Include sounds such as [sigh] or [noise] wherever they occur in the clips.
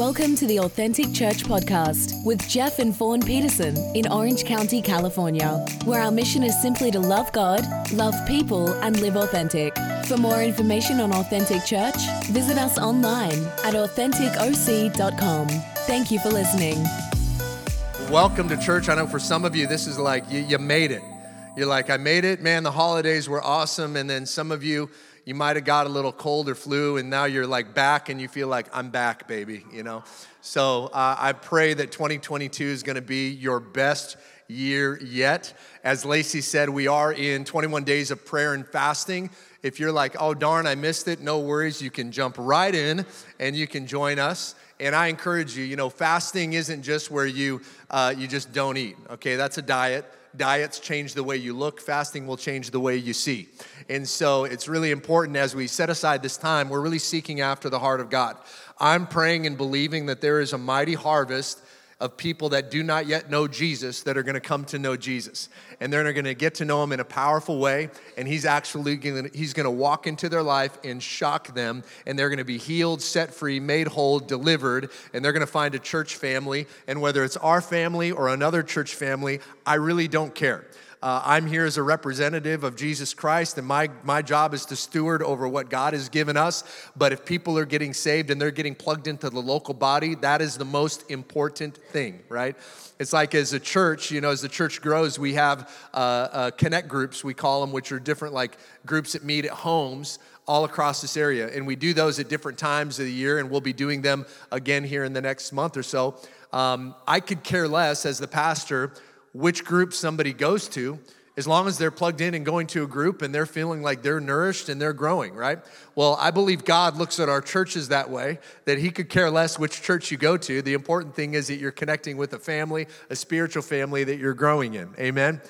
Welcome to the Authentic Church Podcast with Jeff and Fawn Peterson in Orange County, California, where our mission is simply to love God, love people, and live authentic. For more information on Authentic Church, visit us online at AuthenticOC.com. Thank you for listening. Welcome to church. I know for some of you, this is like you, you made it. You're like, I made it. Man, the holidays were awesome. And then some of you, you might have got a little cold or flu, and now you're like back and you feel like, I'm back, baby, you know? So uh, I pray that 2022 is gonna be your best year yet. As Lacey said, we are in 21 days of prayer and fasting. If you're like, oh darn, I missed it, no worries. You can jump right in and you can join us. And I encourage you, you know, fasting isn't just where you uh, you just don't eat. Okay, that's a diet diets change the way you look, fasting will change the way you see. And so it's really important as we set aside this time, we're really seeking after the heart of God. I'm praying and believing that there is a mighty harvest of people that do not yet know Jesus that are going to come to know Jesus. And they're going to get to know him in a powerful way. And he's actually going to, he's going to walk into their life and shock them. And they're going to be healed, set free, made whole, delivered. And they're going to find a church family. And whether it's our family or another church family, I really don't care. Uh, I'm here as a representative of Jesus Christ, and my, my job is to steward over what God has given us. But if people are getting saved and they're getting plugged into the local body, that is the most important thing, right? It's like as a church, you know, as the church grows, we have uh, uh, connect groups, we call them, which are different like groups that meet at homes all across this area. And we do those at different times of the year, and we'll be doing them again here in the next month or so. Um, I could care less as the pastor which group somebody goes to as long as they're plugged in and going to a group and they're feeling like they're nourished and they're growing, right? Well, I believe God looks at our churches that way, that He could care less which church you go to. The important thing is that you're connecting with a family, a spiritual family that you're growing in. Amen?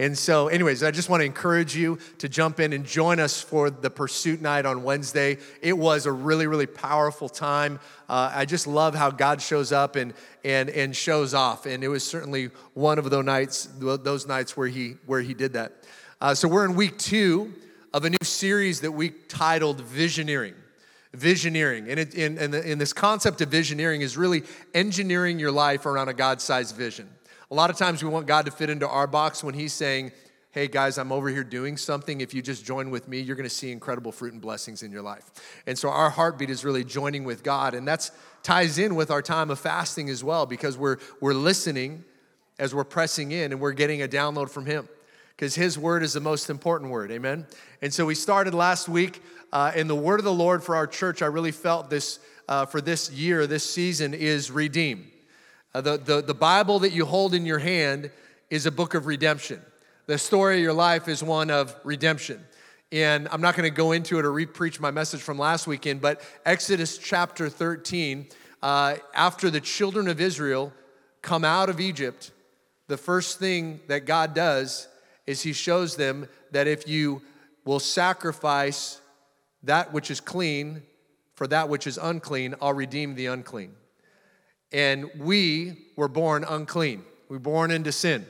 And so, anyways, I just want to encourage you to jump in and join us for the Pursuit Night on Wednesday. It was a really, really powerful time. Uh, I just love how God shows up and, and, and shows off. And it was certainly one of those nights, those nights where he, where he did that. Uh, so, we're in week two of a new series that we titled Visioneering visioneering. And, it, in, the, in, this concept of visioneering is really engineering your life around a God sized vision. A lot of times we want God to fit into our box when He's saying, Hey guys, I'm over here doing something. If you just join with me, you're gonna see incredible fruit and blessings in your life. And so our heartbeat is really joining with God. And that ties in with our time of fasting as well, because we're, we're listening as we're pressing in and we're getting a download from Him because his word is the most important word. Amen. And so we started last week uh, in the word of the Lord for our church. I really felt this uh, for this year, this season is redeem. Uh, the, the, the Bible that you hold in your hand is a book of redemption. The story of your life is one of redemption. And I'm not going to go into it or re-preach my message from last weekend, but Exodus chapter 13, uh, after the children of Israel come out of Egypt, the first thing that God does is He shows them that if you will sacrifice that which is clean for that which is unclean, I'll redeem the unclean. And we were born unclean. We were born into sin.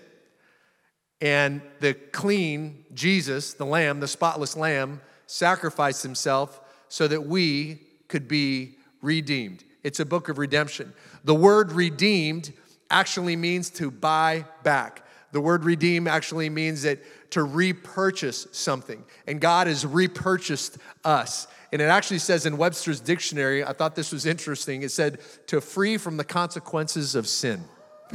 And the clean Jesus, the lamb, the spotless lamb, sacrificed himself so that we could be redeemed. It's a book of redemption. The word redeemed actually means to buy back. The word redeem actually means that to repurchase something. And God has repurchased us. And it actually says in Webster's dictionary, I thought this was interesting. It said, to free from the consequences of sin.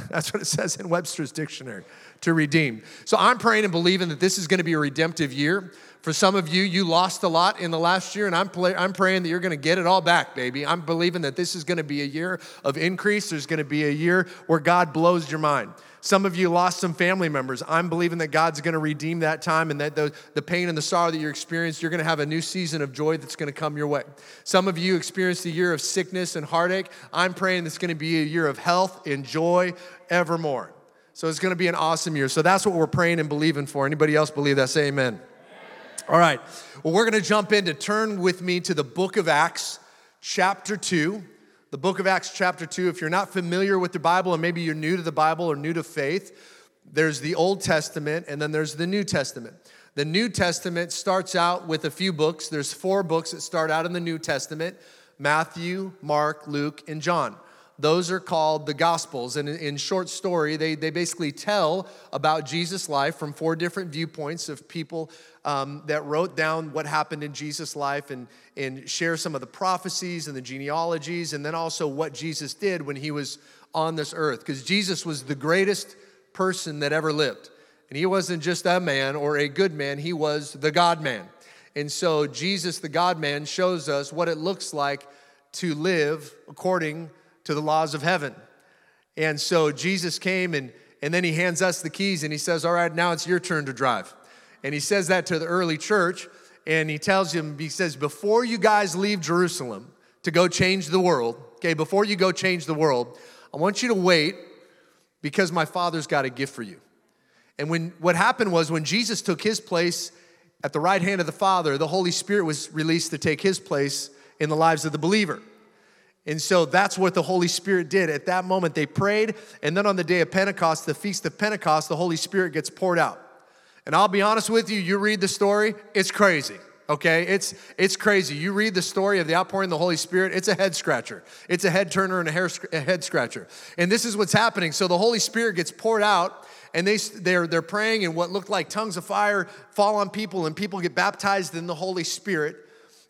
[laughs] That's what it says in Webster's dictionary, to redeem. So I'm praying and believing that this is going to be a redemptive year. For some of you, you lost a lot in the last year, and I'm, play, I'm praying that you're going to get it all back, baby. I'm believing that this is going to be a year of increase. There's going to be a year where God blows your mind. Some of you lost some family members. I'm believing that God's going to redeem that time and that the, the pain and the sorrow that you're experiencing, you're going to have a new season of joy that's going to come your way. Some of you experienced a year of sickness and heartache. I'm praying it's going to be a year of health and joy evermore. So it's going to be an awesome year. So that's what we're praying and believing for. Anybody else believe that? Say amen. All right. Well, we're going to jump in to turn with me to the book of Acts, chapter 2 the book of Acts, chapter 2. If you're not familiar with the Bible, and maybe you're new to the Bible or new to faith, there's the Old Testament and then there's the New Testament. The New Testament starts out with a few books. There's four books that start out in the New Testament Matthew, Mark, Luke, and John. those are called the Gospels. And in short story, they, they basically tell about Jesus' life from four different viewpoints of people um, that wrote down what happened in Jesus' life and, and share some of the prophecies and the genealogies, and then also what Jesus did when he was on this earth. Because Jesus was the greatest person that ever lived. And he wasn't just a man or a good man, he was the God man. And so Jesus, the God man, shows us what it looks like to live according to the laws of heaven. And so Jesus came and, and then he hands us the keys and he says, All right, now it's your turn to drive. And he says that to the early church. And he tells him, He says, Before you guys leave Jerusalem to go change the world, okay, before you go change the world, I want you to wait because my father's got a gift for you. And when what happened was when Jesus took his place at the right hand of the Father, the Holy Spirit was released to take his place in the lives of the believer. And so that's what the Holy Spirit did. At that moment, they prayed, and then on the day of Pentecost, the feast of Pentecost, the Holy Spirit gets poured out. And I'll be honest with you, you read the story, it's crazy. Okay, it's it's crazy. You read the story of the outpouring of the Holy Spirit, it's a head scratcher. It's a head turner and a, hair, a head scratcher. And this is what's happening. So the Holy Spirit gets poured out, and they they're they're praying, and what looked like tongues of fire fall on people, and people get baptized in the Holy Spirit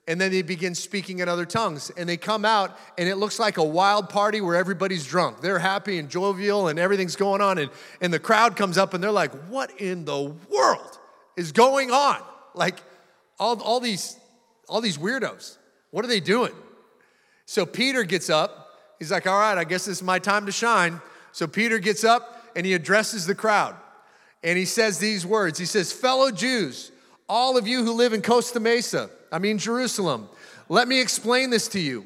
and then they begin speaking in other tongues. And they come out and it looks like a wild party where everybody's drunk. They're happy and jovial and everything's going on and, and the crowd comes up and they're like what in the world is going on? Like all, all these all these weirdos. What are they doing? So peter gets up. He's like all right i guess this is my time to shine. So peter gets up and he addresses the crowd. And he says these words. He says fellow jews all of you who live in costa mesa I mean Jerusalem. Let me explain this to you.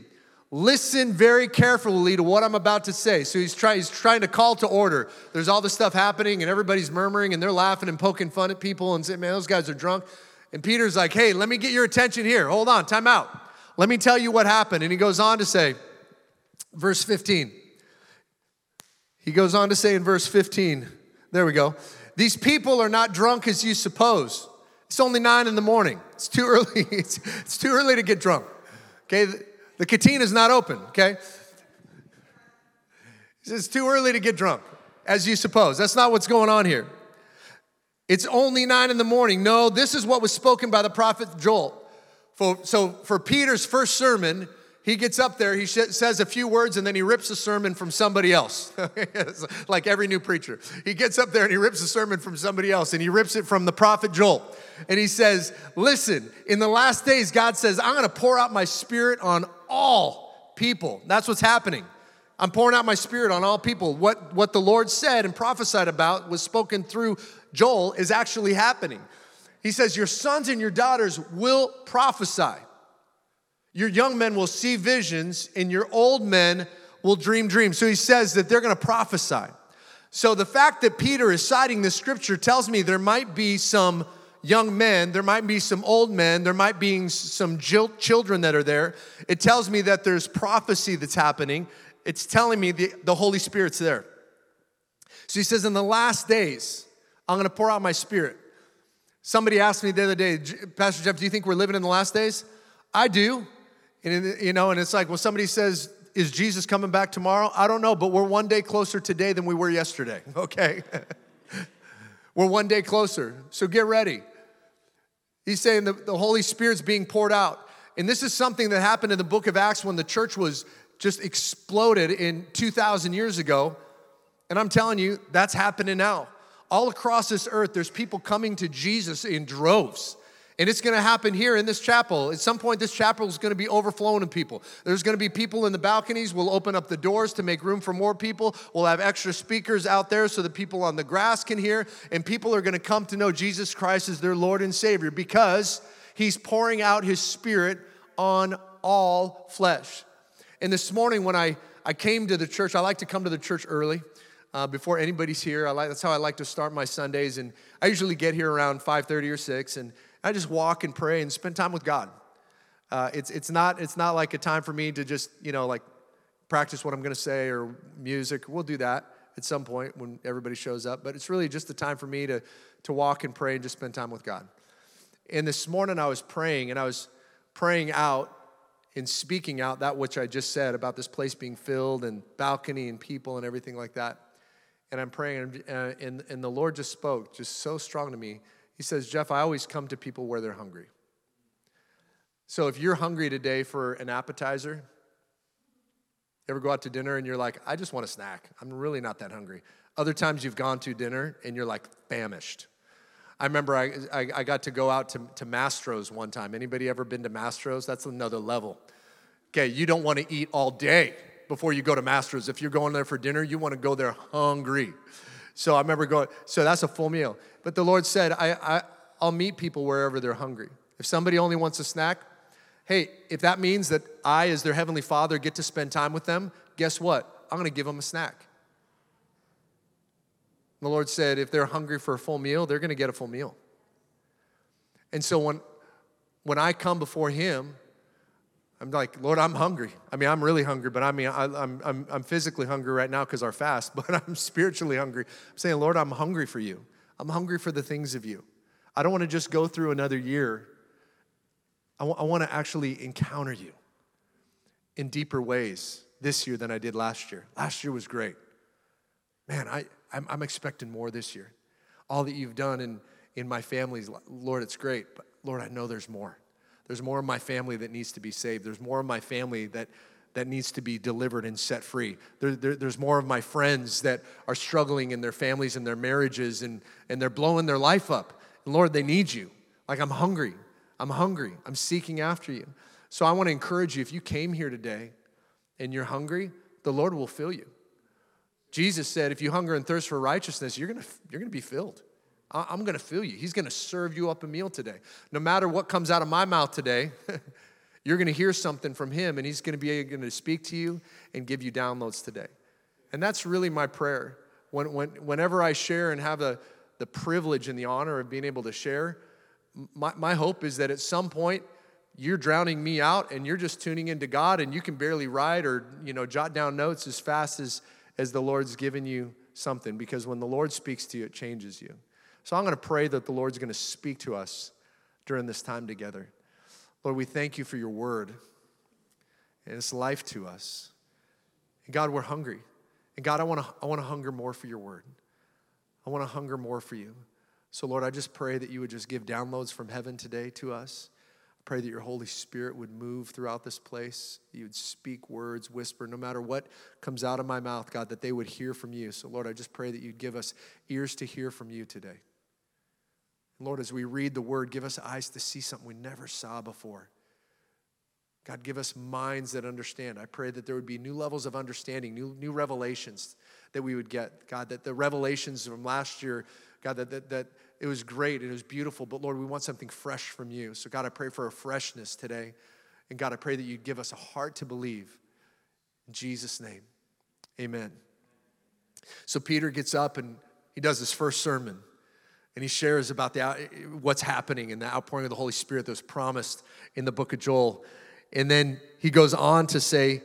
Listen very carefully to what I'm about to say. So he's, try, he's trying to call to order. There's all this stuff happening, and everybody's murmuring, and they're laughing and poking fun at people and saying, Man, those guys are drunk. And Peter's like, Hey, let me get your attention here. Hold on, time out. Let me tell you what happened. And he goes on to say, verse 15. He goes on to say in verse 15, there we go. These people are not drunk as you suppose it's only nine in the morning. It's too early. [laughs] It's, it's too early to get drunk. Okay, the, the canteen is not open. Okay, it's too early to get drunk, as you suppose. That's not what's going on here. It's only nine in the morning. No, this is what was spoken by the prophet Joel. For, so for Peter's first sermon, he gets up there, he sh- says a few words, and then he rips a sermon from somebody else. [laughs] like every new preacher. He gets up there and he rips a sermon from somebody else, and he rips it from the prophet Joel. And he says, Listen, in the last days, God says, I'm gonna pour out my spirit on all people. That's what's happening. I'm pouring out my spirit on all people. What, what the Lord said and prophesied about was spoken through Joel is actually happening. He says, Your sons and your daughters will prophesy. Your young men will see visions, and your old men will dream dreams. So he says that they're going to prophesy. So the fact that Peter is citing this scripture tells me there might be some young men, there might be some old men, there might be some children that are there. It tells me that there's prophecy that's happening. It's telling me the, the Holy Spirit's there. So he says, In the last days, I'm going to pour out my spirit. Somebody asked me the other day, Pastor Jeff, do you think we're living in the last days? I do. And, you know, and it's like, well, somebody says, is Jesus coming back tomorrow? I don't know, but we're one day closer today than we were yesterday, [laughs] okay? [laughs] we're one day closer. So get ready. He's saying the, the Holy Spirit's being poured out. And this is something that happened in the book of Acts when the church was just exploded in 2,000 years ago. And I'm telling you, that's happening now. All across this earth, there's people coming to Jesus in droves. And it's going to happen here in this chapel. At some point, this chapel is going to be overflowing of people. There's going to be people in the balconies. We'll open up the doors to make room for more people. We'll have extra speakers out there so that people on the grass can hear. And people are going to come to know Jesus Christ as their Lord and Savior because He's pouring out His Spirit on all flesh. And this morning, when I, I came to the church, I like to come to the church early. Uh, before anybody's here, I like, that's how I like to start my Sundays, and I usually get here around 5:30 or 6, and I just walk and pray and spend time with God. Uh, it's, it's, not, it's not like a time for me to just, you know, like practice what I'm going to say or music. We'll do that at some point when everybody shows up. But it's really just a time for me to, to walk and pray and just spend time with God. And this morning I was praying and I was praying out and speaking out that which I just said about this place being filled and balcony and people and everything like that. And I'm praying, and, and, and the Lord just spoke just so strong to me. He says, Jeff, I always come to people where they're hungry. So if you're hungry today for an appetizer, ever go out to dinner and you're like, I just want a snack. I'm really not that hungry. Other times you've gone to dinner and you're like famished. I remember I, I, I, got to go out to, to Mastro's one time. Anybody ever been to Mastro's? That's another level. Okay, you don't want to eat all day before you go to Mastro's. If you're going there for dinner, you want to go there hungry. So I remember going, so that's a full meal. But the Lord said, I, I, I'll meet people wherever they're hungry. If somebody only wants a snack, hey, if that means that I, as their Heavenly Father, get to spend time with them, guess what? I'm going to give them a snack. The Lord said, if they're hungry for a full meal, they're going to get a full meal. And so when, when I come before Him, I'm like, Lord, I'm hungry. I mean, I'm really hungry, but I mean, I, am I'm, I'm physically hungry right now because our fast, [laughs] but I'm spiritually hungry. I'm saying, Lord, I'm hungry for you. I'm hungry for the things of you. I don't want to just go through another year. I, w- I want to actually encounter you in deeper ways this year than I did last year. Last year was great. Man, I, I'm, I'm expecting more this year. All that you've done in, in my family's, Lord, it's great, but Lord, I know there's more. There's more of my family that needs to be saved. There's more of my family that, that needs to be delivered and set free. There, there, there's more of my friends that are struggling in their families and their marriages and, and they're blowing their life up. And Lord, they need you. Like, I'm hungry. I'm hungry. I'm seeking after you. So I want to encourage you if you came here today and you're hungry, the Lord will fill you. Jesus said, if you hunger and thirst for righteousness, you're gonna, you're gonna be filled. I'm gonna fill you. He's gonna serve you up a meal today. No matter what comes out of my mouth today, [laughs] you're gonna hear something from Him, and He's gonna be going to speak to you and give you downloads today. And that's really my prayer. When, when, whenever I share and have the, the privilege and the honor of being able to share, my, my hope is that at some point, you're drowning me out and you're just tuning into God and you can barely write or you know jot down notes as fast as as the Lord's given you something because when the Lord speaks to you, it changes you. So I'm going to pray that the Lord's going to speak to us during this time together. Lord, we thank you for your word and it's life to us. And God, we're hungry. And God, I want to I want to hunger more for your word. I want to hunger more for you. So, Lord, I just pray that you would just give downloads from heaven today to us I pray that your Holy Spirit would move throughout this place. You would speak words, whisper, no matter what comes out of my mouth, God, that they would hear from you. So, Lord, I just pray that you'd give us ears to hear from you today. Lord, as we read the word, give us eyes to see something we never saw before. God, give us minds that understand. I pray that there would be new levels of understanding, new, new revelations that we would get. God, that the revelations from last year, God, that, that, that it was great, it was beautiful, but Lord, we want something fresh from you. So, God, I pray for a freshness today. And God, I pray that you'd give us a heart to believe. In Jesus' name, amen. So, Peter gets up and he does his first sermon and he shares about the, uh, what's happening and the outpouring of the Holy Spirit that was promised in the book of Joel. And then he goes on to say,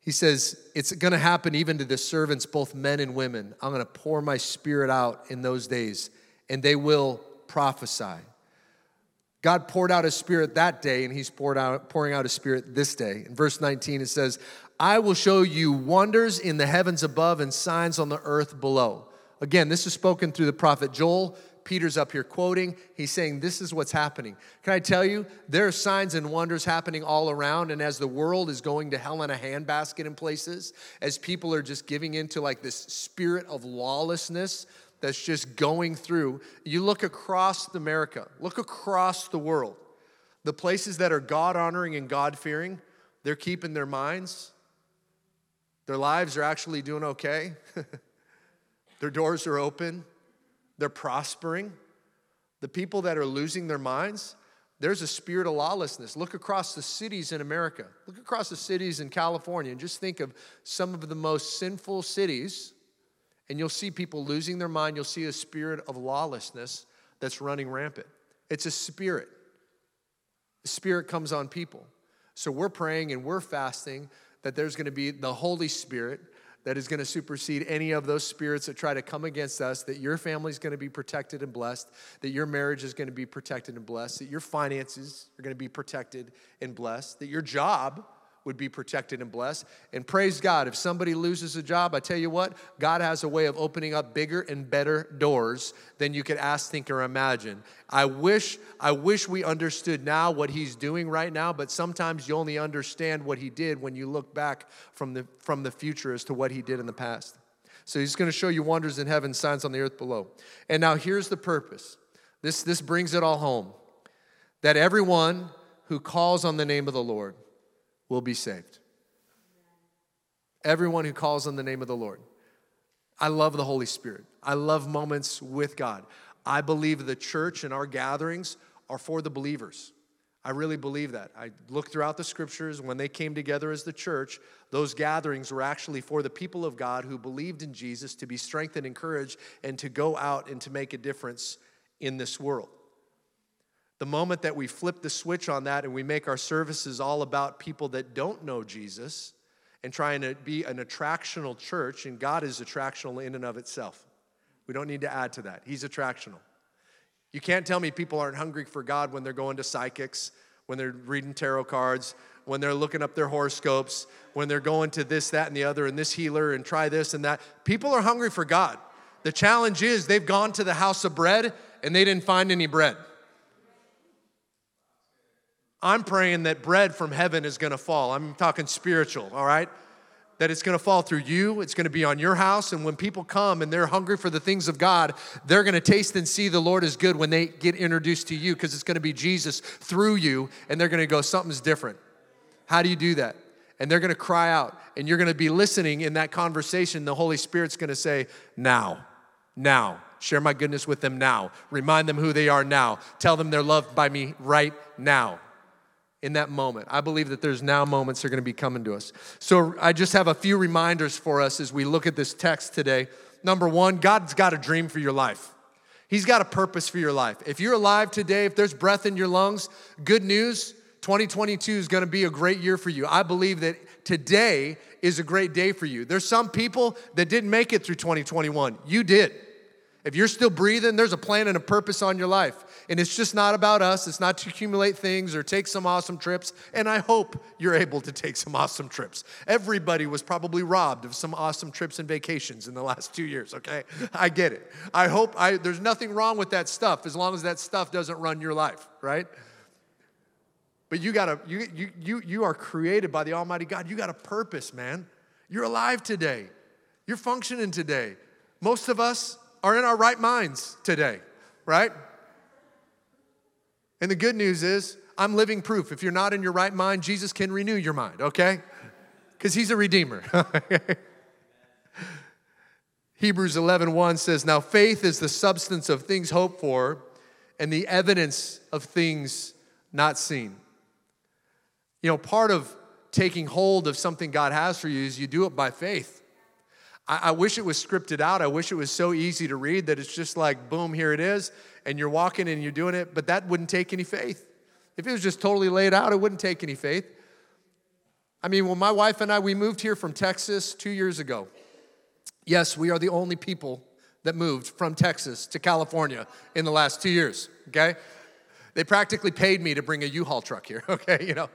he says, It's going to happen even to the servants, both men and women. I'm going to pour my spirit out in those days and they will prophesy. God poured out his spirit that day, and he's poured out, pouring out his spirit this day. In verse 19, it says, I will show you wonders in the heavens above and signs on the earth below. Again, this is spoken through the prophet Joel. Peter's up here quoting. He's saying, This is what's happening. Can I tell you, there are signs and wonders happening all around. And as the world is going to hell in a handbasket in places, as people are just giving into like this spirit of lawlessness, that's just going through. You look across America, look across the world. The places that are God honoring and God fearing, they're keeping their minds. Their lives are actually doing okay. [laughs] their doors are open. They're prospering. The people that are losing their minds, there's a spirit of lawlessness. Look across the cities in America. Look across the cities in California and just think of some of the most sinful cities and you'll see people losing their mind. You'll see a spirit of lawlessness that's running rampant. It's a spirit. The spirit comes on people. So we're praying and we're fasting that there's going to be the Holy Spirit that is going to supersede any of those spirits that try to come against us, that your family is going to be protected and blessed, that your marriage is going to be protected and blessed, that your finances are going to be protected and blessed, that your job would be protected and blessed. And praise God, if somebody loses a job, I tell you what, God has a way of opening up bigger and better doors than you could ask, think, or imagine. I wish, I wish we understood now what He's doing right now, but sometimes you only understand what He did when you look back from the from the future as to what He did in the past. So He's going to show you wonders in heaven, signs on the earth below. And now here's the purpose. This, this brings it all home. That everyone who calls on the name of the Lord will be saved. Everyone who calls on the name of the Lord. I love the Holy Spirit. I love moments with God. I believe the church and our gatherings are for the believers. I really believe that. I look throughout the scriptures. When they came together as the church, those gatherings were actually for the people of God who believed in Jesus to be strengthened, encouraged, and to go out and to make a difference in this world. The moment that we flip the switch on that and we make our services all about people that don't know Jesus and trying to be an attractional church, and God is attractional in and of itself. We don't need to add to that. He's attractional. You can't tell me people aren't hungry for God when they're going to psychics, when they're reading tarot cards, when they're looking up their horoscopes, when they're going to this, that, and the other, and this healer, and try this and that. People are hungry for God. The challenge is they've gone to the house of bread and they didn't find any bread. I'm praying that bread from heaven is gonna fall. I'm talking spiritual, all right? That it's gonna fall through you, it's gonna be on your house, and when people come and they're hungry for the things of God, they're gonna taste and see the Lord is good when they get introduced to you because it's gonna be Jesus through you, and they're gonna go, something's different. How do you do that? And they're gonna cry out, and you're gonna be listening in that conversation. The Holy Spirit's gonna say, Now, now. Share my goodness with them now. Remind them who they are now. Tell them they're loved by me right now in that moment. I believe that there's now moments that are going to be coming to us. So I just have a few reminders for us as we look at this text today. Number one, God's got a dream for your life. He's got a purpose for your life. If you're alive today, if there's breath in your lungs, good news, 2022 is going to be a great year for you. I believe that today is a great day for you. There's some people that didn't make it through 2021. You did. If you're still breathing, there's a plan and a purpose on your life. And it's just not about us. It's not to accumulate things or take some awesome trips. And I hope you're able to take some awesome trips. Everybody was probably robbed of some awesome trips and vacations in the last two years, okay? I get it. I hope I, there's nothing wrong with that stuff as long as that stuff doesn't run your life, right? But you gotta, you, you, you, you are created by the Almighty God. You got a purpose, man. You're alive today. You're functioning today. Most of us are in our right minds today, right? And the good news is, I'm living proof. If you're not in your right mind, Jesus can renew your mind, okay? Because he's a redeemer. [laughs] Hebrews 11 1 says, Now faith is the substance of things hoped for and the evidence of things not seen. You know, part of taking hold of something God has for you is you do it by faith. I, I wish it was scripted out. I wish it was so easy to read that it's just like, boom, here it is, and you're walking and you're doing it, but that wouldn't take any faith. If it was just totally laid out, it wouldn't take any faith. I mean, when my wife and I, we moved here from Texas two years ago. Yes, we are the only people that moved from Texas to California in the last two years, okay? They practically paid me to bring a U-Haul truck here, [laughs] okay, you know?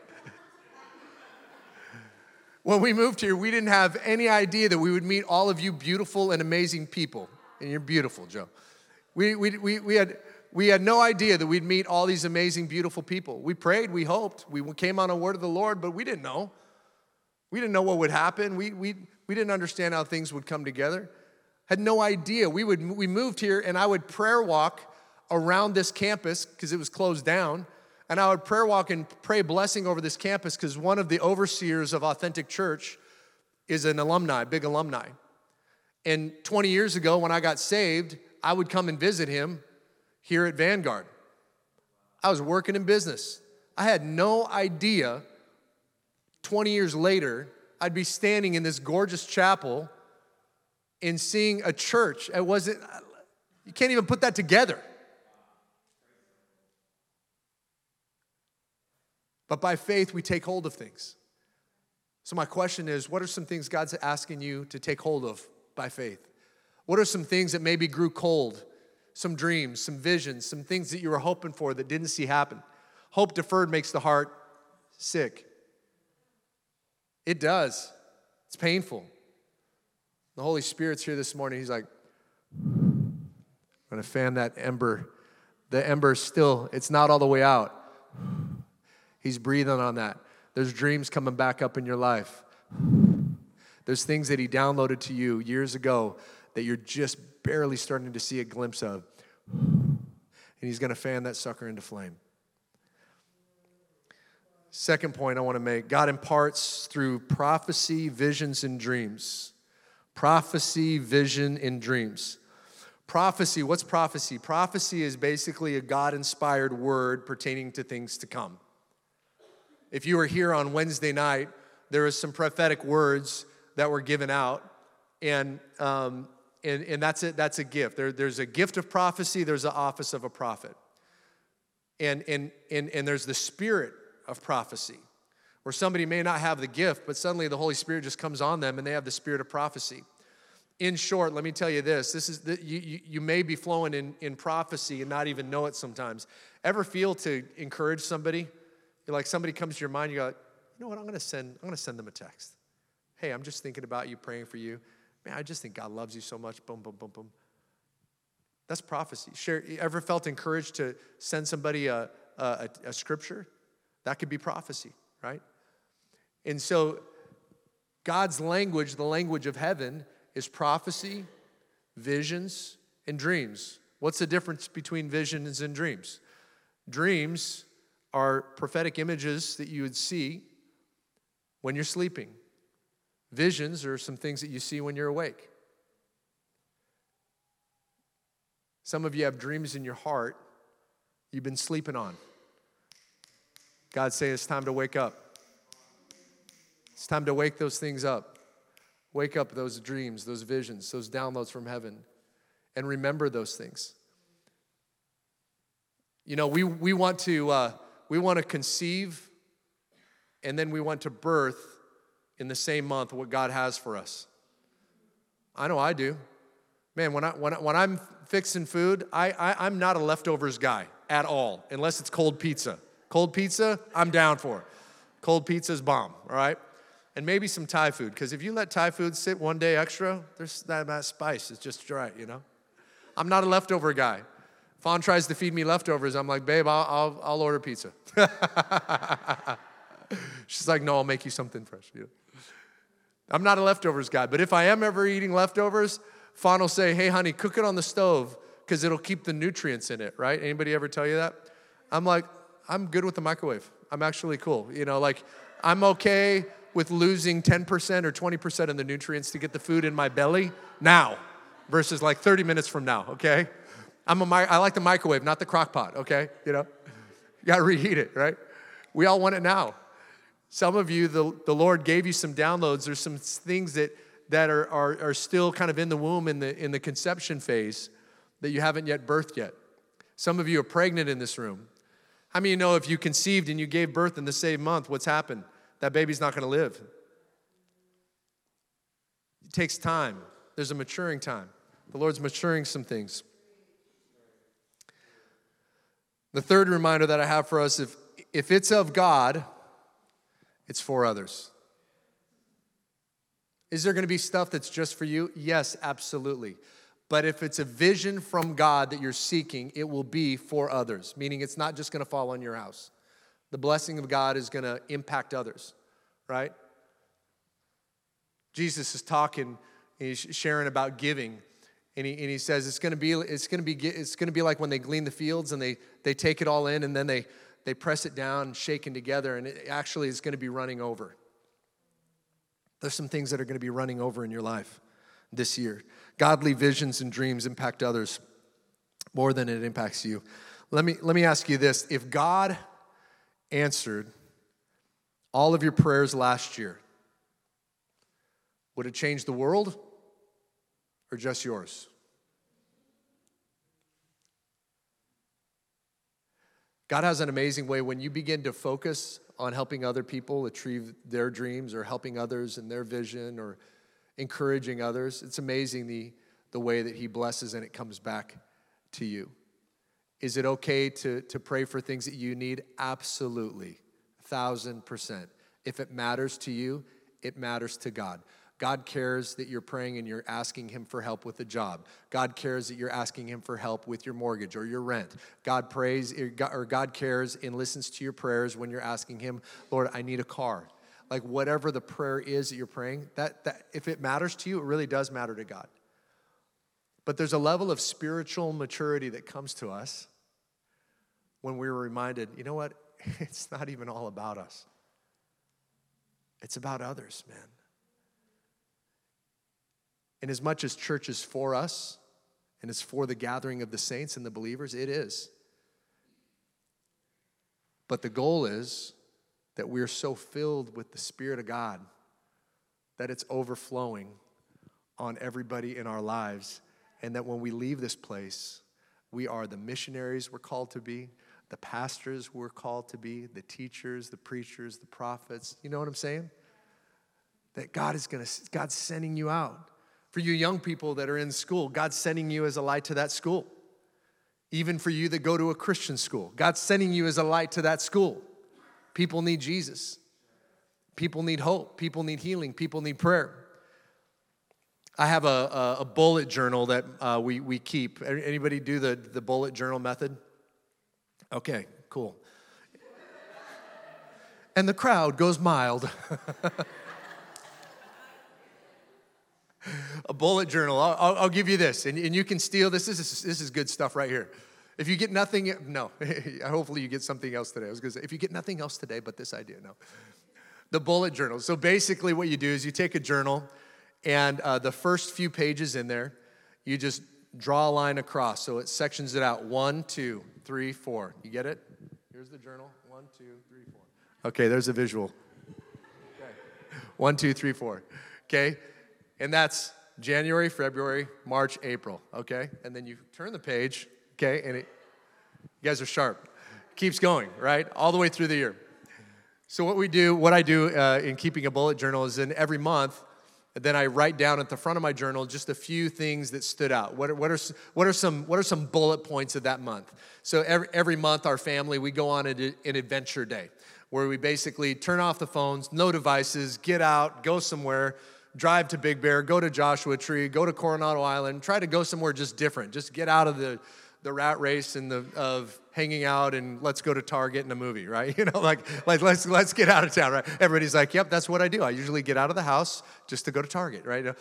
When we moved here, we didn't have any idea that we would meet all of you beautiful and amazing people. And you're beautiful, Joe. We, we, we, we, had, we had no idea that we'd meet all these amazing, beautiful people. We prayed, we hoped, we came on a word of the Lord, but we didn't know. We didn't know what would happen. We, we, we didn't understand how things would come together. Had no idea. We, would, we moved here, and I would prayer walk around this campus because it was closed down and I would prayer walk and pray blessing over this campus because one of the overseers of Authentic Church is an alumni, big alumni. And 20 years ago, when I got saved, I would come and visit him here at Vanguard. I was working in business. I had no idea 20 years later, I'd be standing in this gorgeous chapel and seeing a church. It wasn't, you can't even put that together. But by faith, we take hold of things. So, my question is what are some things God's asking you to take hold of by faith? What are some things that maybe grew cold? Some dreams, some visions, some things that you were hoping for that didn't see happen. Hope deferred makes the heart sick. It does. It's painful. The Holy Spirit's here this morning. He's like, I'm going to fan that ember. The ember's still, it's not all the way out. He's breathing on that. There's dreams coming back up in your life. There's things that He downloaded to you years ago that you're just barely starting to see a glimpse of. And He's going to fan that sucker into flame. Second point I want to make God imparts through prophecy, visions, and dreams. Prophecy, vision, and dreams. Prophecy, what's prophecy? Prophecy is basically a God inspired word pertaining to things to come. If you were here on Wednesday night, there was some prophetic words that were given out, and, um, and, and that's, it, that's a gift. There, there's a gift of prophecy, there's the office of a prophet. And, and, and, and there's the spirit of prophecy, where somebody may not have the gift, but suddenly the Holy Spirit just comes on them and they have the spirit of prophecy. In short, let me tell you this this is the, you, you, you may be flowing in, in prophecy and not even know it sometimes. Ever feel to encourage somebody? You're like somebody comes to your mind, you go, you know what, I'm gonna send, I'm gonna send them a text. Hey, I'm just thinking about you, praying for you. Man, I just think God loves you so much. Boom, boom, boom, boom. That's prophecy. Share, ever felt encouraged to send somebody a, a, a scripture? That could be prophecy, right? And so God's language, the language of heaven, is prophecy, visions, and dreams. What's the difference between visions and dreams? Dreams are prophetic images that you would see when you're sleeping. Visions are some things that you see when you're awake. Some of you have dreams in your heart you've been sleeping on. God saying it's time to wake up. It's time to wake those things up. Wake up those dreams, those visions, those downloads from heaven, and remember those things. You know, we, we want to uh, we want to conceive, and then we want to birth in the same month what God has for us. I know I do. Man, when, I, when, I, when I'm fixing food, I, I, I'm not a leftovers guy at all, unless it's cold pizza. Cold pizza, I'm down for. Cold pizza's bomb, all right? And maybe some Thai food, because if you let Thai food sit one day extra, there's that, that spice is just right, you know? I'm not a leftover guy. Fawn tries to feed me leftovers. I'm like, babe, I'll, I'll, I'll order pizza. [laughs] She's like, no, I'll make you something fresh. I'm not a leftovers guy, but if I am ever eating leftovers, Fawn will say, hey, honey, cook it on the stove because it'll keep the nutrients in it, right? Anybody ever tell you that? I'm like, I'm good with the microwave. I'm actually cool. You know, like I'm okay with losing 10% or 20% of the nutrients to get the food in my belly now versus like 30 minutes from now, okay? I'm a, I like the microwave, not the crock pot, okay? You know, you gotta reheat it, right? We all want it now. Some of you, the, the Lord gave you some downloads. There's some things that, that are, are, are still kind of in the womb in the, in the conception phase that you haven't yet birthed yet. Some of you are pregnant in this room. How many you know if you conceived and you gave birth in the same month, what's happened? That baby's not going to live. It takes time. There's a maturing time. The Lord's maturing some things. The third reminder that I have for us if, if it's of God, it's for others. Is there going to be stuff that's just for you? Yes, absolutely. But if it's a vision from God that you're seeking, it will be for others, meaning it's not just going to fall on your house. The blessing of God is going to impact others, right? Jesus is talking, he's sharing about giving. And he, and he says it's going to be it's going to be it's going to be like when they glean the fields and they they take it all in and then they they press it down shaken together and it actually is going to be running over there's some things that are going to be running over in your life this year. Godly visions and dreams impact others more than it impacts you. Let me, let me ask you this if God answered all of your prayers last year, would it change the world or just yours? God has an amazing way when you begin to focus on helping other people achieve their dreams or helping others in their vision or encouraging others. It's amazing the, the way that He blesses and it comes back to you. Is it okay to, to pray for things that you need? Absolutely, thousand percent. If it matters to you, it matters to God. God cares that you're praying and you're asking Him for help with a job. God cares that you're asking Him for help with your mortgage or your rent. God prays er, or God cares and listens to your prayers when you're asking Him, Lord, I need a car. Like whatever the prayer is that you're praying, that, that if it matters to you, it really does matter to God. But there's a level of spiritual maturity that comes to us when we're reminded, you know what? [laughs] It's not even all about us. It's about others, man. And as much as church is for us and it's for the gathering of the saints and the believers, it is. But the goal is that we're so filled with the Spirit of God that it's overflowing on everybody in our lives. And that when we leave this place, we are the missionaries we're called to be, the pastors we're called to be, the teachers, the preachers, the prophets. You know what I'm saying? That God is gonna, God's sending you out. For you young people that are in school, God's sending you as a light to that school. Even for you that go to a Christian school, God's sending you as a light to that school. People need Jesus. People need hope. People need healing. People need prayer. I have a, a, a bullet journal that uh, we, we keep. Anybody do the, the bullet journal method? Okay, cool. And the crowd goes mild. [laughs] a bullet journal. I'll, I'll, I'll, give you this, and, and you can steal this. This is, this is good stuff right here. If you get nothing, no, [laughs] hopefully you get something else today. I was gonna say, if you get nothing else today but this idea, no. The bullet journal. So basically, what you do is you take a journal, and uh, the first few pages in there, you just draw a line across. So it sections it out one, two, three, four. You get it? Here's the journal. One, two, three, four. Okay, there's a visual. Okay. One, two, three, four. Okay? And that's January, February, March, April, okay? And then you turn the page, okay? And it, you guys are sharp. Keeps going, right? All the way through the year. So, what we do, what I do uh, in keeping a bullet journal is in every month, then I write down at the front of my journal just a few things that stood out. What are, what are, what are, some, what are some bullet points of that month? So, every, every month, our family, we go on an, an adventure day where we basically turn off the phones, no devices, get out, go somewhere drive to Big Bear, go to Joshua Tree, go to Coronado Island, try to go somewhere just different. Just get out of the, the rat race and the of hanging out and let's go to Target and a movie, [laughs] right? You know, like, like let's let's get out of town, right? Everybody's like, yep, that's what I do. I usually get out of the house just to go to Target, right?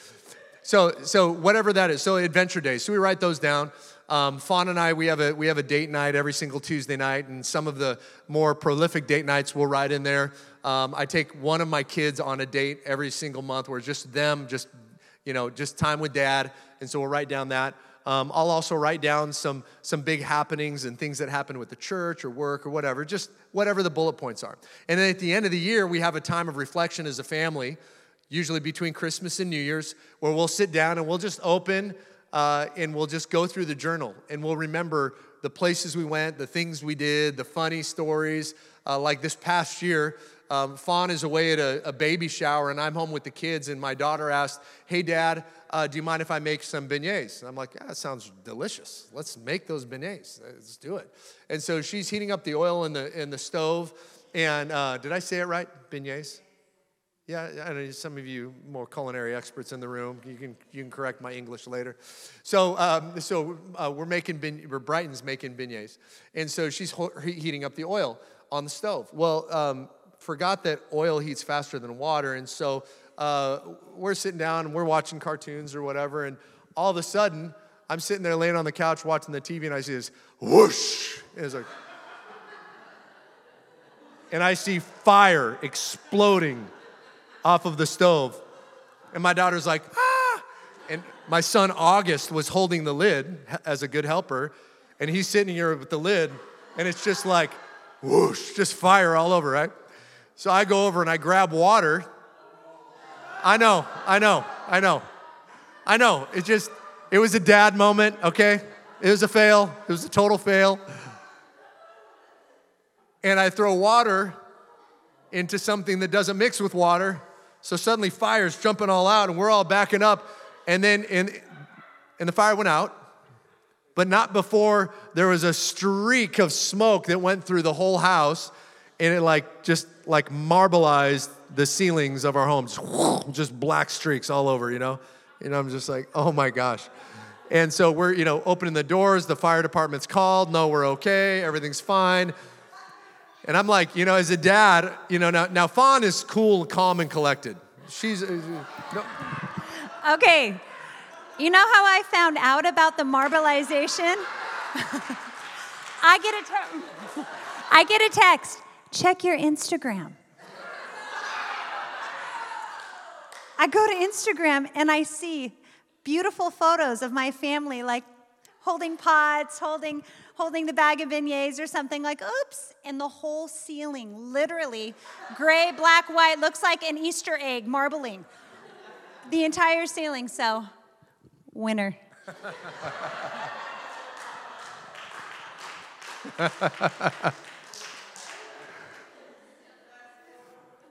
So so whatever that is. So adventure days. So we write those down. Um, Fawn and I, we have a we have a date night every single Tuesday night, and some of the more prolific date nights we'll write in there. Um, I take one of my kids on a date every single month, where it's just them, just you know, just time with dad, and so we'll write down that. Um, I'll also write down some some big happenings and things that happen with the church or work or whatever, just whatever the bullet points are. And then at the end of the year, we have a time of reflection as a family, usually between Christmas and New Year's, where we'll sit down and we'll just open uh, and we'll just go through the journal and we'll remember the places we went, the things we did, the funny stories. Uh, like this past year, um, Fawn is away at a, a, baby shower and I'm home with the kids, and my daughter asked, Hey, Dad, uh, do you mind if I make some beignets? And I'm like, Yeah, that sounds delicious. Let's make those beignets. Let's do it. And so she's heating up the oil in the, in the stove. And uh, did I say it right? Beignets? Yeah, I know some of you more culinary experts in the room. You can you can correct my English later. So um, so uh, we're making we're Brighton's making beignets, and so she's ho- heating up the oil on the stove. Well, um, forgot that oil heats faster than water, and so uh, we're sitting down and we're watching cartoons or whatever, and all of a sudden I'm sitting there laying on the couch watching the TV, and I see this whoosh, and it's like. and I see fire exploding off of the stove. And my daughter's like, ah! And my son August was holding the lid as a good helper, and he's sitting here with the lid, and it's just like, whoosh, just fire all over, right? So I go over and I grab water. I know, I know, I know. I know. It just, it was a dad moment, okay? It was a fail. It was a total fail. And I throw water into something that doesn't mix with water. So suddenly fire's jumping all out and we're all backing up. And then and, and the fire went out, but not before there was a streak of smoke that went through the whole house and it like just like marbleized the ceilings of our homes. [laughs] Just black streaks all over, you know? And I'm just like, oh my gosh. And so we're, you know, opening the doors, the fire department's called, no, we're okay, everything's fine. And I'm like, you know, as a dad, you know, now, now Fawn is cool, calm, and collected. She's. Uh, no. Okay. You know how I found out about the marbleization? [laughs] I get a te- I get a text. Check your Instagram. I go to Instagram and I see beautiful photos of my family, like holding pots, holding, holding the bag of beignets or something, like, oops, and the whole ceiling, literally, gray, black, white, looks like an Easter egg marbling. The entire ceiling, so, winner.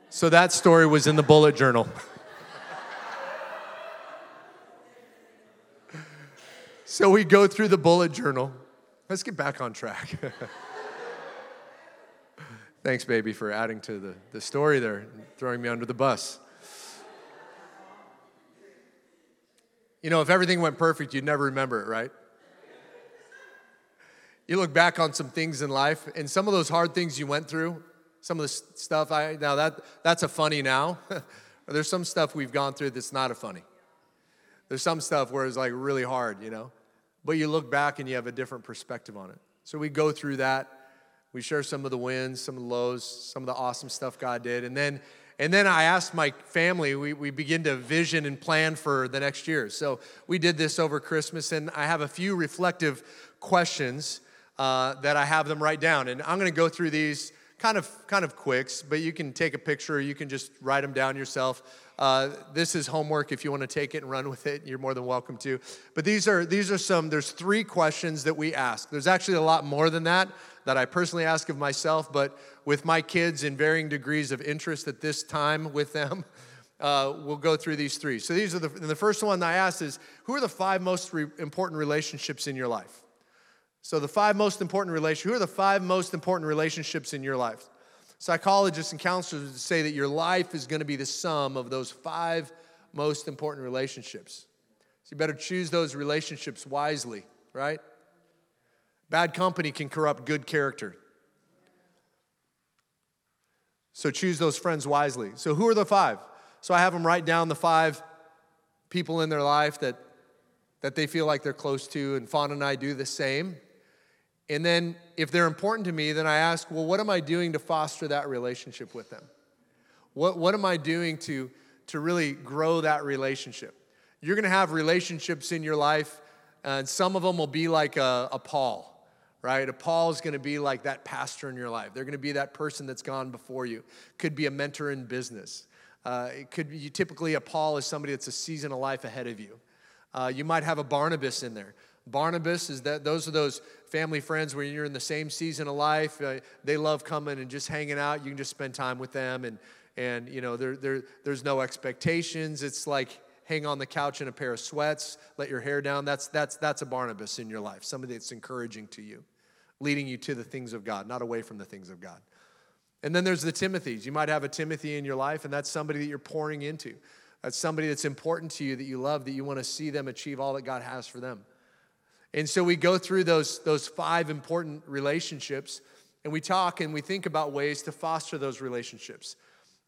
so that story was in the bullet journal. So we go through the bullet journal. Let's get back on track. [laughs] Thanks, baby, for adding to the, the story there, throwing me under the bus. You know, if everything went perfect, you'd never remember it, right? You look back on some things in life, and some of those hard things you went through, some of the stuff I now that that's a funny now. [laughs] There's some stuff we've gone through that's not a funny. There's some stuff where it's like really hard, you know but you look back and you have a different perspective on it. So we go through that. We share some of the wins, some of the lows, some of the awesome stuff God did. And then and then I asked my family, we, we begin to vision and plan for the next year. So we did this over Christmas, and I have a few reflective questions uh, that I have them write down. And I'm gonna go through these kind of kind of quicks, but you can take a picture, you can just write them down yourself. Uh, this is homework. If you want to take it and run with it, you're more than welcome to. But these are these are some. There's three questions that we ask. There's actually a lot more than that that I personally ask of myself, but with my kids in varying degrees of interest at this time with them. [laughs] Uh, we'll go through these three. So these are the, the first one I asked is, who are the five most re- important relationships in your life? So the five most important relationships, who are the five most important relationships in your life? Psychologists and counselors say that your life is going to be the sum of those five most important relationships. So you better choose those relationships wisely, right? Bad company can corrupt good character. So choose those friends wisely. So who are the five? So I have them write down the five people in their life that, that they feel like they're close to, and Fawn and I do the same. And then if they're important to me, then I ask, well, what am I doing to foster that relationship with them? What, what am I doing to, to really grow that relationship? You're gonna have relationships in your life, and some of them will be like a, a Paul, right? A Paul is gonna be like that pastor in your life. They're gonna be that person that's gone before you. Could be a mentor in business. Uh, it could be typically a Paul is somebody that's a season of life ahead of you. Uh, you might have a Barnabas in there. Barnabas is that those are those family friends where you're in the same season of life. Uh, they love coming and just hanging out. You can just spend time with them, and and you know there, there there's no expectations. It's like hang on the couch in a pair of sweats, let your hair down. That's that's that's a Barnabas in your life. Somebody that's encouraging to you, leading you to the things of God, not away from the things of God. And then there's the Timothys. You might have a Timothy in your life, and that's somebody that you're pouring into. That's somebody that's important to you, that you love, that you want to see them achieve all that God has for them. And so we go through those, those five important relationships and we talk and we think about ways to foster those relationships.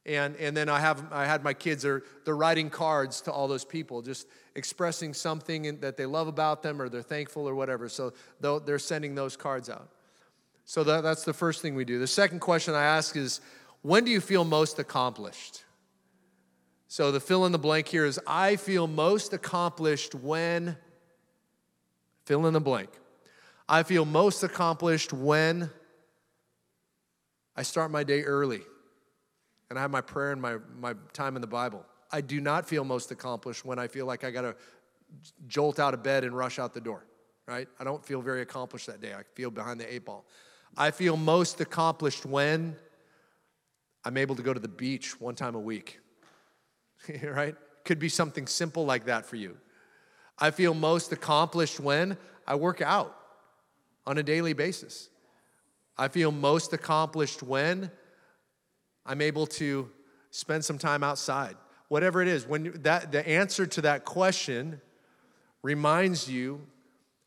And, and then I, have, I had my kids, are, they're writing cards to all those people, just expressing something that they love about them or they're thankful or whatever. So they're sending those cards out. So that, that's the first thing we do. The second question I ask is when do you feel most accomplished? So the fill in the blank here is I feel most accomplished when Fill in the blank. I feel most accomplished when I start my day early and I have my prayer and my, my time in the Bible. I do not feel most accomplished when I feel like I got to jolt out of bed and rush out the door, right? I don't feel very accomplished that day. I feel behind the eight ball. I feel most accomplished when I'm able to go to the beach one time a week. [laughs] right? Could be something simple like that for you. I feel most accomplished when I work out on a daily basis. I feel most accomplished when I'm able to spend some time outside. Whatever it is, when that the answer to that question reminds you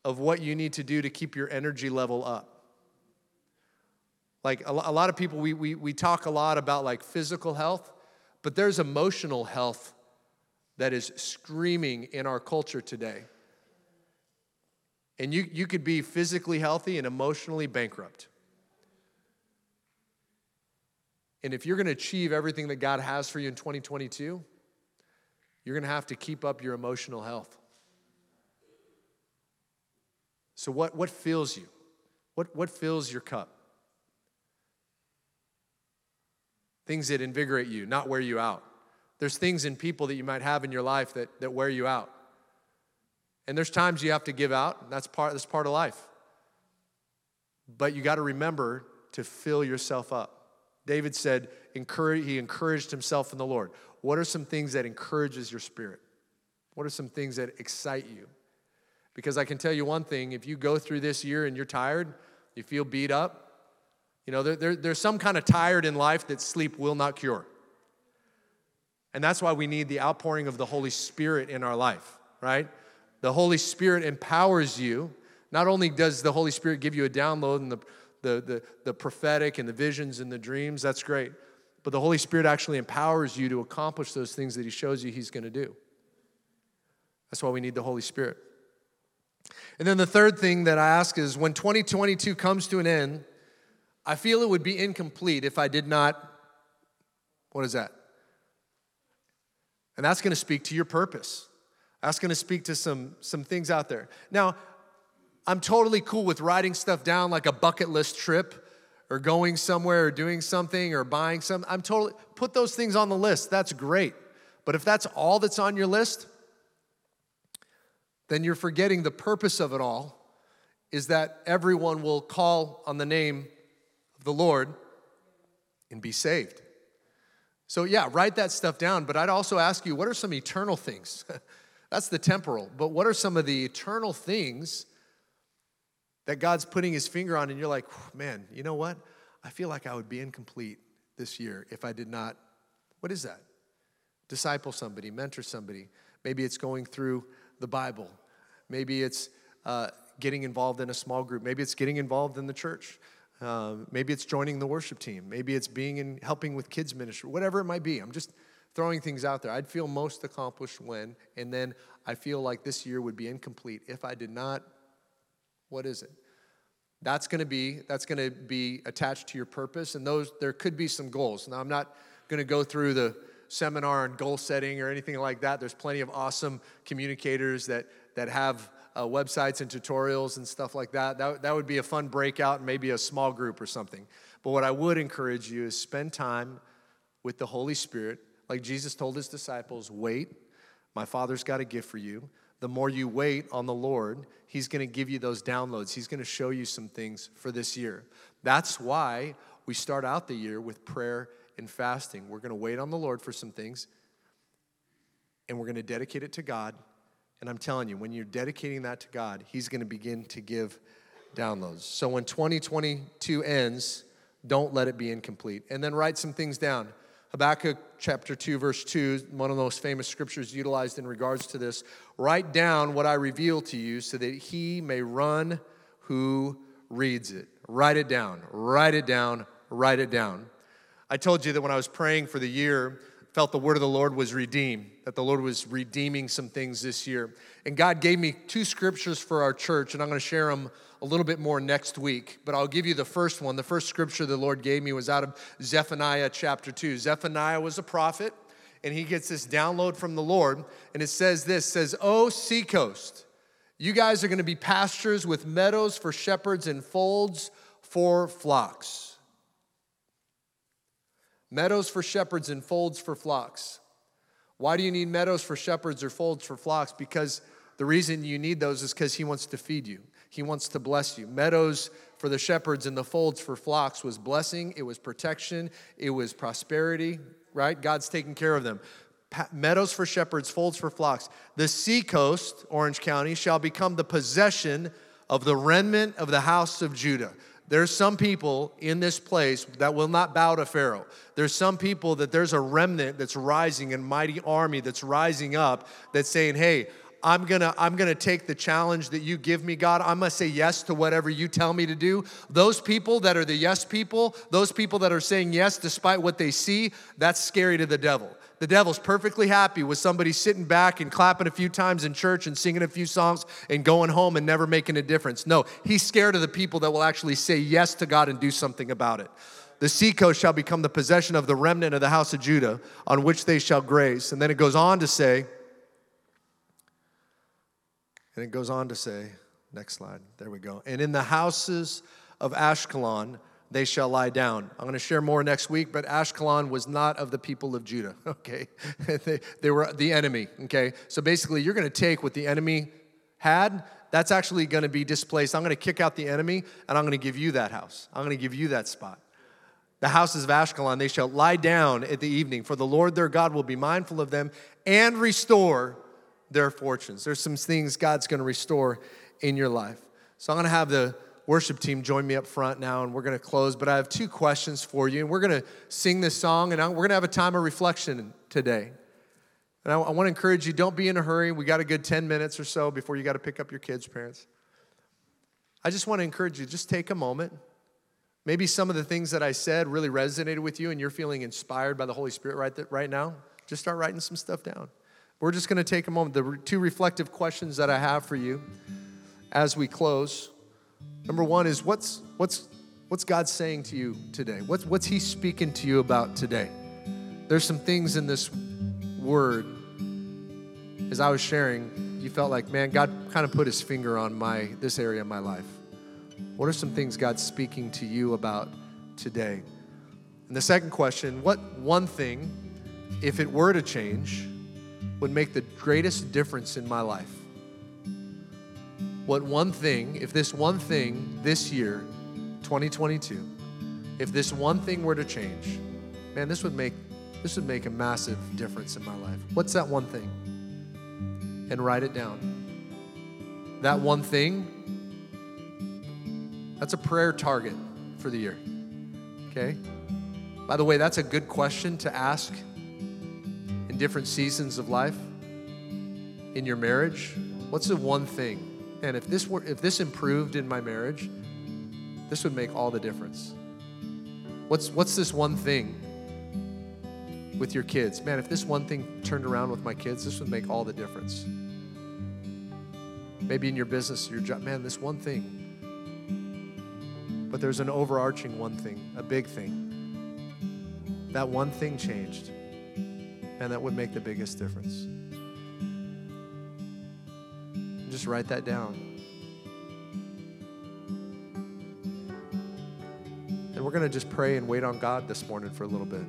of what you need to do to keep your energy level up. Like a, lot of people, we, we, we talk a lot about like physical health, but there's emotional health that is screaming in our culture today. And you, you could be physically healthy and emotionally bankrupt. And if you're going to achieve everything that God has for you in 2022, you're going to have to keep up your emotional health. So, what, what fills you? What, what fills your cup? Things that invigorate you, not wear you out. There's things in people that you might have in your life that, that wear you out. And there's times you have to give out, that's part, that's part of life. But you got to remember to fill yourself up. David said, encourage, he encouraged himself in the Lord. What are some things that encourages your spirit? What are some things that excite you? Because I can tell you one thing if you go through this year and you're tired, you feel beat up, you know, there, there, there's some kind of tired in life that sleep will not cure. And that's why we need the outpouring of the Holy Spirit in our life, right? The Holy Spirit empowers you. Not only does the Holy Spirit give you a download and the, the, the, the prophetic and the visions and the dreams, that's great. But the Holy Spirit actually empowers you to accomplish those things that He shows you He's going to do. That's why we need the Holy Spirit. And then the third thing that I ask is when 2022 comes to an end, I feel it would be incomplete if I did not, what is that? And that's going to speak to your purpose. That's going to speak to some, some things out there. Now, I'm totally cool with writing stuff down like a bucket list trip or going somewhere or doing something or buying something. I'm totally, put those things on the list. That's great. But if that's all that's on your list, then you're forgetting the purpose of it all is that everyone will call on the name of the Lord and be saved. So, yeah, write that stuff down, but I'd also ask you what are some eternal things? [laughs] That's the temporal, but what are some of the eternal things that God's putting his finger on, and you're like, man, you know what? I feel like I would be incomplete this year if I did not. What is that? Disciple somebody, mentor somebody. Maybe it's going through the Bible. Maybe it's uh, getting involved in a small group. Maybe it's getting involved in the church. Uh, maybe it's joining the worship team. Maybe it's being in helping with kids ministry. Whatever it might be. I'm just throwing things out there. I'd feel most accomplished when, and then I feel like this year would be incomplete if I did not. What is it? That's going to be that's going to be attached to your purpose, and those there could be some goals. Now I'm not going to go through the seminar on goal setting or anything like that. There's plenty of awesome communicators that that have uh, websites and tutorials and stuff like that. that. That would be a fun breakout, and maybe a small group or something. But what I would encourage you is spend time with the Holy Spirit. Like Jesus told his disciples, wait, my Father's got a gift for you. The more you wait on the Lord, He's going to give you those downloads. He's going to show you some things for this year. That's why we start out the year with prayer and fasting. We're going to wait on the Lord for some things, and we're going to dedicate it to God and I'm telling you, when you're dedicating that to God, He's going to begin to give downloads. So when 2022 ends, don't let it be incomplete. And then write some things down. Habakkuk chapter 2, verse 2, one of the most famous scriptures utilized in regards to this. Write down what I reveal to you so that he may run who reads it. Write it down, write it down, write it down. I told you that when I was praying for the year, felt the word of the Lord was redeemed, that the Lord was redeeming some things this year. And God gave me two scriptures for our church, and I'm going to share them a little bit more next week. But I'll give you the first one. The first scripture the Lord gave me was out of Zephaniah chapter 2. Zephaniah was a prophet, and he gets this download from the Lord, and it says this says, Oh, seacoast, you guys are going to be pastures with meadows for shepherds and folds for flocks. Meadows for shepherds and folds for flocks. Why do you need meadows for shepherds or folds for flocks? Because the reason you need those is because He wants to feed you. He wants to bless you. Meadows for the shepherds and the folds for flocks was blessing, it was protection, it was prosperity, right? God's taking care of them. Meadows for shepherds, folds for flocks. The seacoast, Orange County, shall become the possession of the remnant of the house of Judah. There's some people in this place that will not bow to Pharaoh. There's some people that there's a remnant that's rising, a mighty army that's rising up that's saying, hey, I'm gonna, I'm gonna take the challenge that you give me, God. I'm gonna say yes to whatever you tell me to do. Those people that are the yes people, those people that are saying yes despite what they see, that's scary to the devil. The devil's perfectly happy with somebody sitting back and clapping a few times in church and singing a few songs and going home and never making a difference. No, he's scared of the people that will actually say yes to God and do something about it. The seacoast shall become the possession of the remnant of the house of Judah, on which they shall graze. And then it goes on to say, and it goes on to say, next slide, there we go. And in the houses of Ashkelon, they shall lie down. I'm going to share more next week, but Ashkelon was not of the people of Judah, [laughs] okay? [laughs] they, they were the enemy, okay? So basically, you're going to take what the enemy had, that's actually going to be displaced. I'm going to kick out the enemy, and I'm going to give you that house. I'm going to give you that spot. The houses of Ashkelon, they shall lie down at the evening, for the Lord their God will be mindful of them and restore their fortunes. There's some things God's going to restore in your life. So I'm going to have the worship team join me up front now, and we're going to close. But I have two questions for you, and we're going to sing this song, and we're going to have a time of reflection today. And I, I want to encourage you don't be in a hurry. We got a good 10 minutes or so before you got to pick up your kids' parents. I just want to encourage you just take a moment. Maybe some of the things that I said really resonated with you, and you're feeling inspired by the Holy Spirit right, th- right now. Just start writing some stuff down. We're just going to take a moment. The two reflective questions that I have for you as we close Number one is what's, what's, what's God saying to you today? What's, what's He speaking to you about today? There's some things in this word, as I was sharing, you felt like, man, God kind of put His finger on my this area of my life. What are some things God's speaking to you about today? And the second question, what one thing, if it were to change, would make the greatest difference in my life? What one thing, if this one thing this year, 2022, if this one thing were to change, man, this would make this would make a massive difference in my life. What's that one thing? And write it down. That one thing, that's a prayer target for the year. Okay? By the way, that's a good question to ask in different seasons of life. In your marriage, what's the one thing man, if this were if this improved in my marriage, this would make all the difference. What's what's this one thing with your kids? Man, if this one thing turned around with my kids, this would make all the difference. Maybe in your business, your job, man, this one thing. But there's an overarching one thing, a big thing. That one thing changed, and that would make the biggest difference. Just write that down. And we're going to just pray and wait on God this morning for a little bit.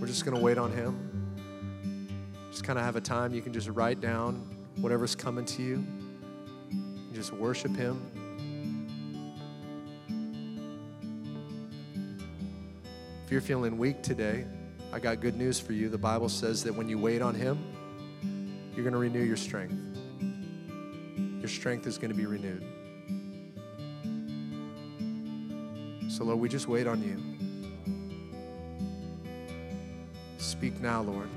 We're just going to wait on Him. Just kind of have a time you can just write down whatever's coming to you. And just worship Him. If you're feeling weak today, I got good news for you. The Bible says that when you wait on Him, you're going to renew your strength. Your strength is going to be renewed. So, Lord, we just wait on you. Speak now, Lord.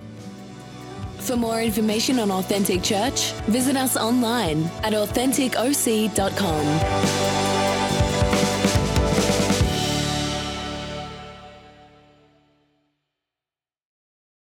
For more information on Authentic Church, visit us online at AuthenticOC.com.